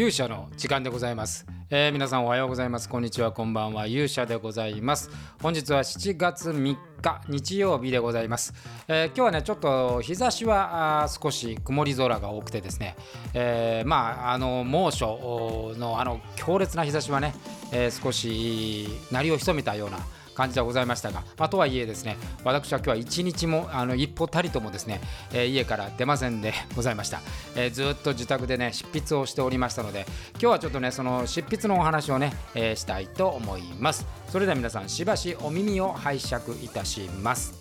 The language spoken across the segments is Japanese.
勇者の時間でございます、えー皆さんおはようございます。こんにちは。こんばんは。勇者でございます。本日は7月3日日曜日でございます、えー今日はねちょっと日差しは少し曇り空が多くてですね、えーまああの猛暑のあの強烈な日差しはね、えー少し鳴りを潜めたような感じではございましたが、まあ、とはいえですね私は今日は一日もあの一歩たりともですね、えー家から出ませんで ございました、えーずっと自宅でね執筆をしておりましたので今日はちょっとねその執筆のお話をね、えーしたいと思います。それでは皆さんしばしお耳を拝借いたします。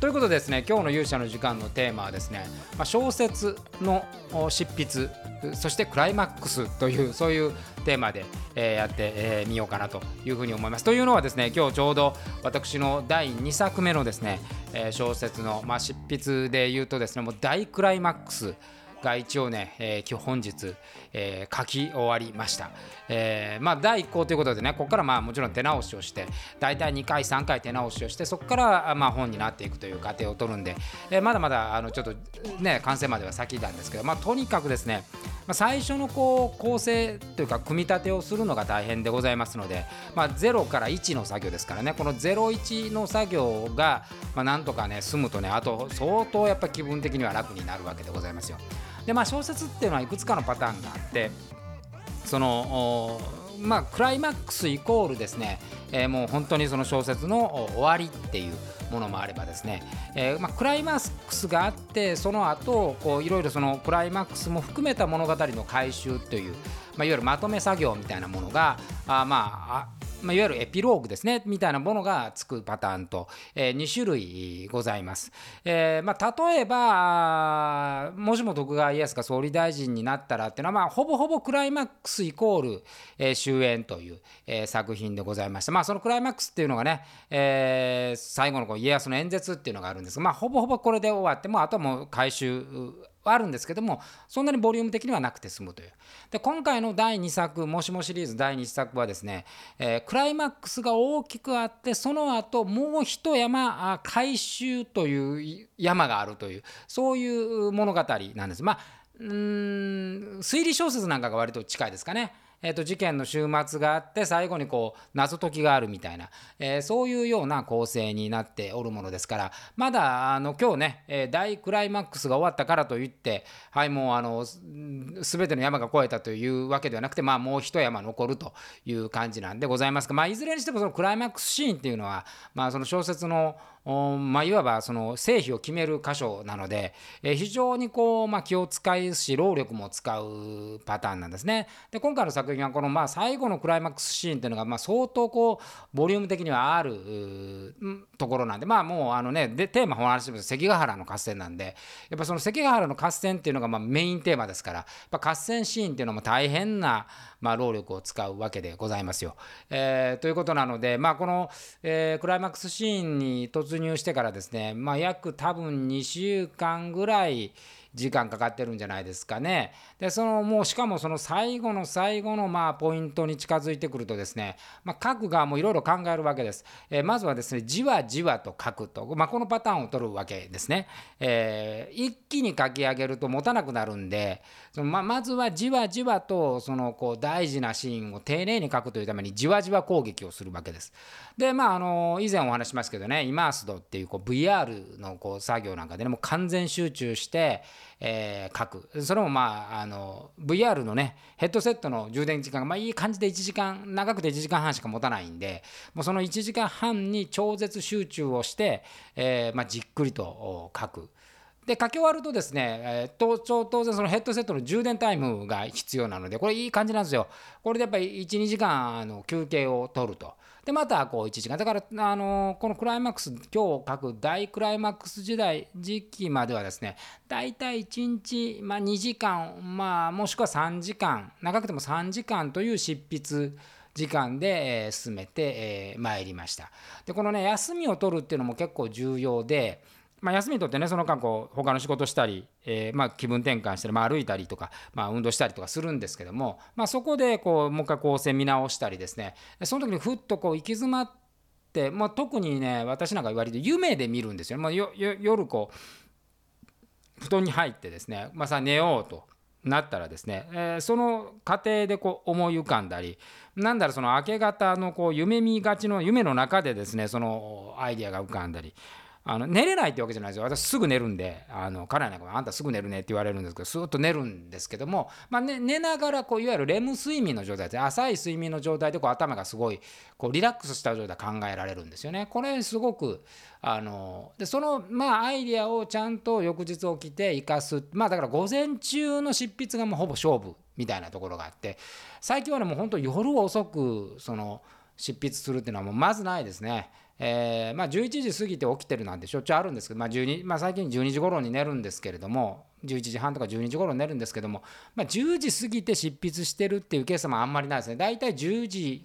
ということでですね今日の勇者の時間のテーマはですね、まあ、小説の執筆そしてクライマックスというそういうテーマで、えーやってみ、えーようかなというふうに思います。というのはですね今日ちょうど私の第2作目のですね、えー小説の、まあ、執筆で言うとですねもう大クライマックスが一応ね、えー今日本日、えー書き終わりました。えーまあ第1項ということでね、ここからまあもちろん手直しをして、大体2回、3回手直しをして、そこからまあ本になっていくという過程を取るんで、えーまだまだあのちょっとね、完成までは先なんですけど、まあとにかくですね、あ、最初のこう構成というか組み立てをするのが大変でございますので、まあ、0から1の作業ですからねこの01の作業が、まあ、なんとかね済むとねあと相当やっぱ気分的には楽になるわけでございますよ。でまあ小説っていうのはいくつかのパターンがあってそのまあクライマックスイコールですね、えーもう本当にその小説の終わりっていうものもあればですね、えーまあ、クライマックスがあってその後こういろいろそのクライマックスも含めた物語の回収という、まあ、いわゆるまとめ作業みたいなものがあまあまあ、いわゆるエピローグですねみたいなものがつくパターンと、え2種類ございます。えーまあ、例えばもしも徳川家康が総理大臣になったらっていうのは、まあ、ほぼほぼクライマックスイコール、えー終焉という、えー作品でございました。まあ、そのクライマックスっていうのがね、えー最後のこう家康の演説っていうのがあるんですが、まあ、ほぼほぼこれで終わってもうあとはもう回収はあるんですけどもそんなにボリューム的にはなくて済むという。で今回の第2作「もしも」シリーズ第2作はですね、えークライマックスが大きくあってその後もう一山回収という山があるというそういう物語なんです。まあうん推理小説なんかが割と近いですかね。えー、と事件の終末があって最後にこう謎解きがあるみたいな、えーそういうような構成になっておるものですから。まだあの今日ね、えー大クライマックスが終わったからといってはいもうあの全ての山が越えたというわけではなくてまあもう一山残るという感じなんでございますが、まあ、いずれにしてもそのクライマックスシーンっていうのは、まあ、その小説のまあ、いわばその成否を決める箇所なので、えー非常にこう、まあ、気を使いし労力も使うパターンなんですね。で今回の作品はこのまあ最後のクライマックスシーンっていうのがまあ相当こうボリューム的にはあるところなんでまあもうあのねでテーマお話しします関ヶ原の合戦なんでやっぱその関ヶ原の合戦っていうのがまあメインテーマですからやっぱ合戦シーンっていうのも大変なまあ労力を使うわけでございますよ。えーということなのでまあこの、えークライマックスシーンに突入してからですねまあ約多分2週間ぐらい時間かかってるんじゃないですかね。でそのもうしかもその最後の最後のまあポイントに近づいてくるとですね、まあ、書く側もいろいろ考えるわけです。えーまずはですねじわじわと書くと、まあ、このパターンを取るわけですね。えー一気に書き上げると持たなくなるんでそのままずはじわじわとそのこう大事なシーンを丁寧に書くというためにじわじわ攻撃をするわけです。でまああの以前お話ししますけどねイマースドっていうこう VR のこう作業なんかでねもう完全集中して、えー書くそれもまああの VR のねヘッドセットの充電時間がまあいい感じで1時間長くて1時間半しか持たないんでもうその1時間半に超絶集中をして、えーまあ、じっくりと書く。で書き終わるとですね、えー当然そのヘッドセットの充電タイムが必要なのでこれいい感じなんですよ。これでやっぱり12時間あの休憩を取ると。でまたこう1時間。だからあのこのクライマックス今日書く大クライマックス時代時期まではですね大体1日、まあ、2時間、まあ、もしくは3時間長くても3時間という執筆時間で、え進めてま、えー参りました。でこのね休みを取るっていうのも結構重要でまあ、休みにとってねその間こう他の仕事したり、えーまあ、気分転換したり、まあ、歩いたりとか、まあ、運動したりとかするんですけども、まあ、そこでこうもう一回構成見直したりですね。その時にふっとこう行き詰まって、まあ、特にね私なんか割と夢で見るんですよ、まあ、よよ夜こう布団に入ってですね、まあ、さ寝ようとなったらですね、えー、その過程でこう思い浮かんだりなんだろうその明け方のこう夢見がちの夢の中でですねそのアイデアが浮かんだりあの寝れないってわけじゃないですよ私すぐ寝るんであの家内なんかあんたすぐ寝るねって言われるんですけどすっと寝るんですけども、まあね、寝ながらこういわゆるレム睡眠の状態で浅い睡眠の状態でこう頭がすごいこうリラックスした状態で考えられるんですよね。これすごくあのでそのまあアイデアをちゃんと翌日起きて生かすまあだから午前中の執筆がもうほぼ勝負みたいなところがあって最近はねもう本当夜遅くその執筆するっていうのはもうまずないですね。えー、まあ、11時過ぎて起きてるなんてしょっちゅうあるんですけど、まあ12まあ、最近12時頃に寝るんですけれども11時半とか12時頃に寝るんですけども、まあ、10時過ぎて執筆してるっていうケースもあんまりないですね。大体10時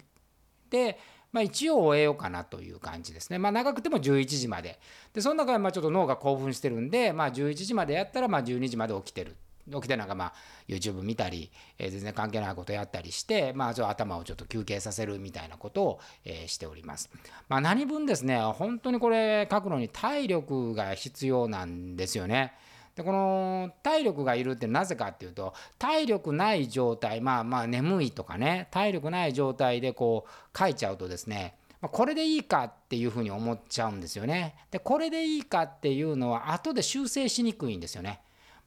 で、まあ、一応終えようかなという感じですね、まあ、長くても11時まで。でその中でまあちょっと脳が興奮してるんで、まあ、11時までやったらまあ12時まで起きてる。起きてなんかまあ YouTube 見たり、えー、全然関係ないことやったりして、まあ、ちょ頭をちょっと休憩させるみたいなことを、えー、しております。まあ、何分ですね本当にこれ書くのに体力が必要なんですよね。でこの体力がいるってなぜかっていうと体力ない状態まあまあ眠いとかね体力ない状態でこう書いちゃうとですねこれでいいかっていうふうに思っちゃうんですよね。でこれでいいかっていうのは後で修正しにくいんですよね。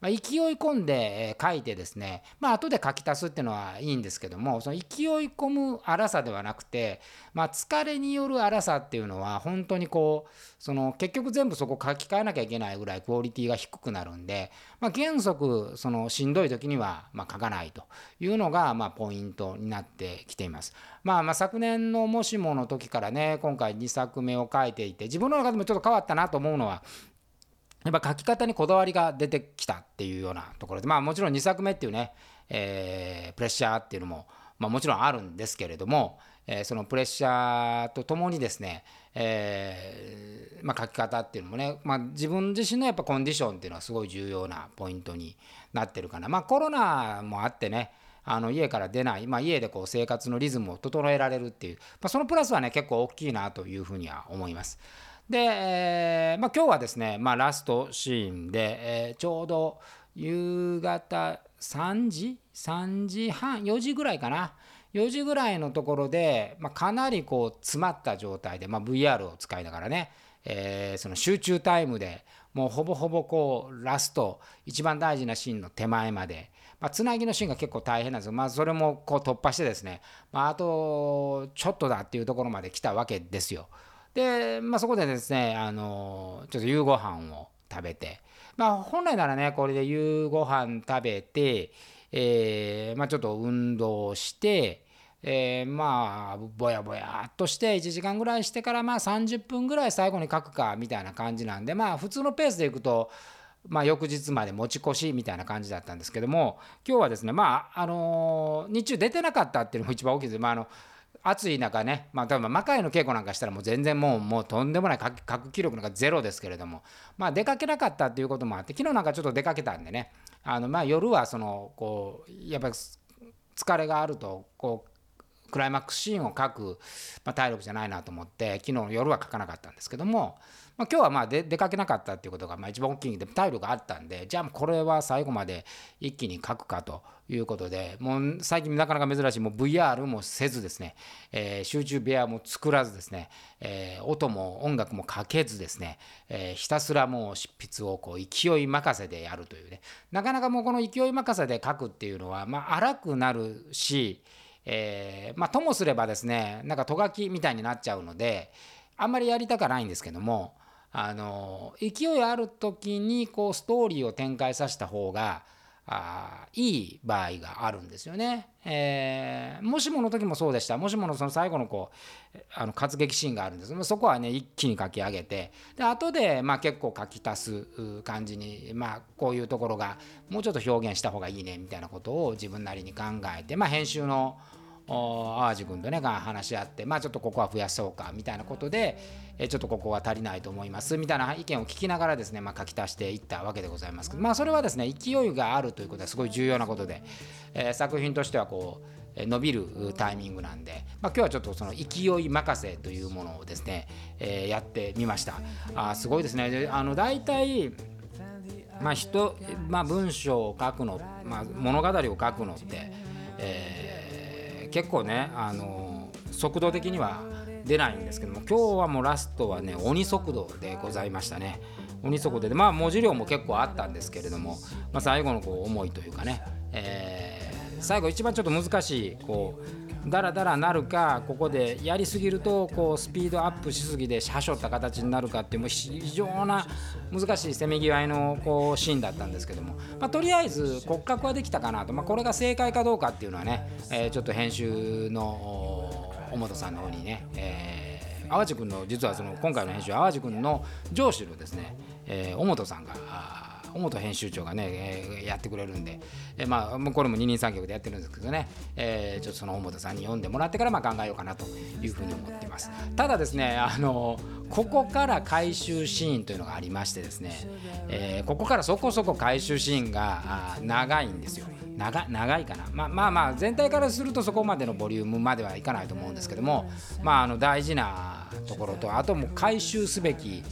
まあ、勢い込んで書いてですね、まあ後で書き足すっていうのはいいんですけどもその勢い込む荒さではなくて、まあ、疲れによる荒さっていうのは本当にこうその結局全部そこ書き換えなきゃいけないぐらいクオリティが低くなるんで、まあ、原則そのしんどい時にはま書かないというのがまポイントになってきています。まあ、ま昨年のもしもの時からね今回2作目を書いていて自分の中でもちょっと変わったなと思うのはやっぱ書き方にこだわりが出てきたっていうようなところでまあもちろん2作目っていうね、えー、プレッシャーっていうのも、まあ、もちろんあるんですけれども、えー、そのプレッシャーとともにですね、えーまあ、書き方っていうのもね、まあ、自分自身のやっぱコンディションっていうのはすごい重要なポイントになってるかな。まあコロナもあってねあの家から出ない、まあ、家でこう生活のリズムを整えられるっていう、まあ、そのプラスはね結構大きいなというふうには思います。で、えーまあ、今日はですね、まあ、ラストシーンで、えー、ちょうど夕方3時3時半4時ぐらいかな4時ぐらいのところで、まあ、かなりこう詰まった状態で、まあ、VR を使いながらね、えー、その集中タイムでもうほぼほぼこうラスト一番大事なシーンの手前まで、まあ、つなぎのシーンが結構大変なんですよ、まあ、それもこう突破してですね、まあ、あとちょっとだっていうところまで来たわけですよ。で、まあ、そこでですねあのちょっと夕ご飯を食べて、まあ、本来ならねこれで夕ご飯食べて、えーまあ、ちょっと運動して、えー、まあぼやぼやっとして1時間ぐらいしてからまあ30分ぐらい最後に書くかみたいな感じなんでまあ普通のペースでいくとまあ、翌日まで持ち越しみたいな感じだったんですけども今日はですねまああの日中出てなかったっていうのも一番大きいです。まああの暑い中ね、まあ、多分魔界の稽古なんかしたらもう全然もうもうとんでもない書く記録なんかゼロですけれども、まあ、出かけなかったっていうこともあって昨日なんかちょっと出かけたんでねあのまあ夜はそのこうやっぱり疲れがあるとこうクライマックスシーンを書く、まあ、体力じゃないなと思って昨日の夜は書かなかったんですけども、まあ、今日はまあ出かけなかったっていうことがまあ一番大きいんで体力があったんでじゃあこれは最後まで一気に書くかということでもう最近なかなか珍しいもう VR もせずですね、えー、集中部屋も作らずですね、えー、音も音楽もかけずですね、えー、ひたすらもう執筆をこう勢い任せでやるというね。なかなかもうこの勢い任せで書くっていうのはまあ荒くなるしえー、まあともすればですねなんかとがきみたいになっちゃうのであんまりやりたくないんですけどもあの勢いある時にこうストーリーを展開させた方があいい場合があるんですよね。えー、もしもの時もそうでした。もしものその最後のこうあの活劇シーンがあるんですそこはね一気に書き上げてで後でまあ結構書き足す感じにまあこういうところがもうちょっと表現した方がいいねみたいなことを自分なりに考えてまあ編集の淡路君とねが話し合ってまあちょっとここは増やそうかみたいなことでえちょっとここは足りないと思いますみたいな意見を聞きながらですね、まあ、書き足していったわけでございますけどまあそれはですね勢いがあるということはすごい重要なことで、え、作品としてはこう伸びるタイミングなんで、まあ、今日はちょっとその勢い任せというものをですね、えー、やってみました。あすごいですね。あの大体まあ人まあ、文章を書くの、まあ、物語を書くのって、えー、結構ねあの速度的には出ないんですけども今日はもうラストはね鬼速度でございましたね。鬼速度でまあ文字量も結構あったんですけれども、まあ、最後のこう思いというかね、えー、最後一番ちょっと難しいこうだらだらなるかここでやりすぎるとこうスピードアップしすぎでしゃしょった形になるかっていうもう非常な難しいせめぎ合いのこうシーンだったんですけども、まあ、とりあえず骨格はできたかなと、まあ、これが正解かどうかっていうのはね、えー、ちょっと編集の尾本さんの方にね、えー、淡路君の実はその今回の編集淡路君の上司のですねえー、尾本さんが尾本編集長がね、えー、やってくれるんで、えー、まあこれも二人三脚でやってるんですけどね、えー、ちょっとその尾本さんに読んでもらってからまあ考えようかなというふうに思っています。ただですねあのここから回収シーンというのがありましてですね、えー、ここからそこそこ回収シーンが長いんですよ。長長いかな、まあ、まあまあ全体からするとそこまでのボリュームまではいかないと思うんですけどもまああの大事なところとあともう回収すべき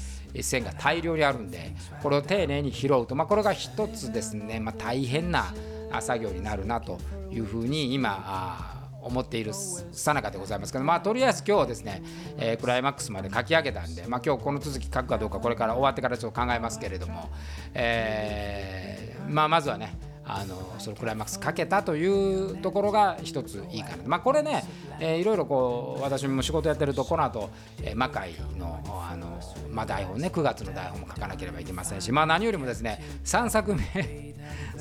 線が大量にあるんでこれを丁寧に拾うと、まあ、これが一つですね、まあ、大変な作業になるなというふうに今思っているさなかでございますけど、まあ、とりあえず今日はですね、えー、クライマックスまで書き上げたんで、まあ、今日この続き書くかどうかこれから終わってからちょっと考えますけれども、えーまあ、まずはねあのそのクライマックスかけたというところが一ついいかなまあこれね、えー、いろいろこう私も仕事やってるとこの後、えー、魔界のあの、まあ、台本ね9月の台本も書かなければいけませんしまあ何よりもですね3作目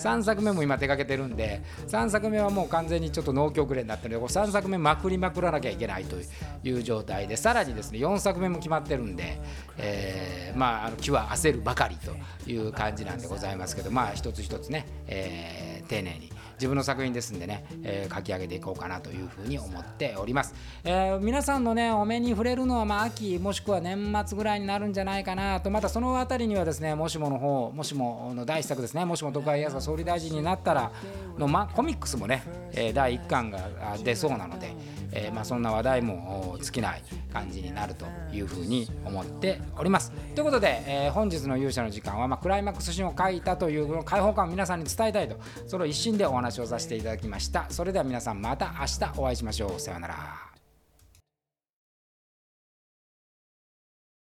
3作目も今手掛けてるんで3作目はもう完全にちょっと農協遅れになってるので3作目まくりまくらなきゃいけないという状態でさらにですね4作目も決まってるんで、えー、まあの気は焦るばかりという感じなんでございますけどまあ一つ一つね、えー、丁寧に自分の作品ですんでね、えー、書き上げていこうかなというふうに思っております、えー、皆さんのねお目に触れるのはまあ秋もしくは年末ぐらいになるんじゃないかなと。またその辺りにはですねもしもの方もしもの第一作ですねもしも徳川家康が総理大臣になったらの、ま、コミックスもね、えー、第1巻が出そうなので、えーまあ、そんな話題も尽きない感じになるというふうに思っております。ということで、えー、本日の勇者の時間は、まあ、クライマックスシーンを書いたというこの開放感を皆さんに伝えたいとその一心でお話をさせていただきました。それでは皆さんまた明日お会いしましょう。さようなら。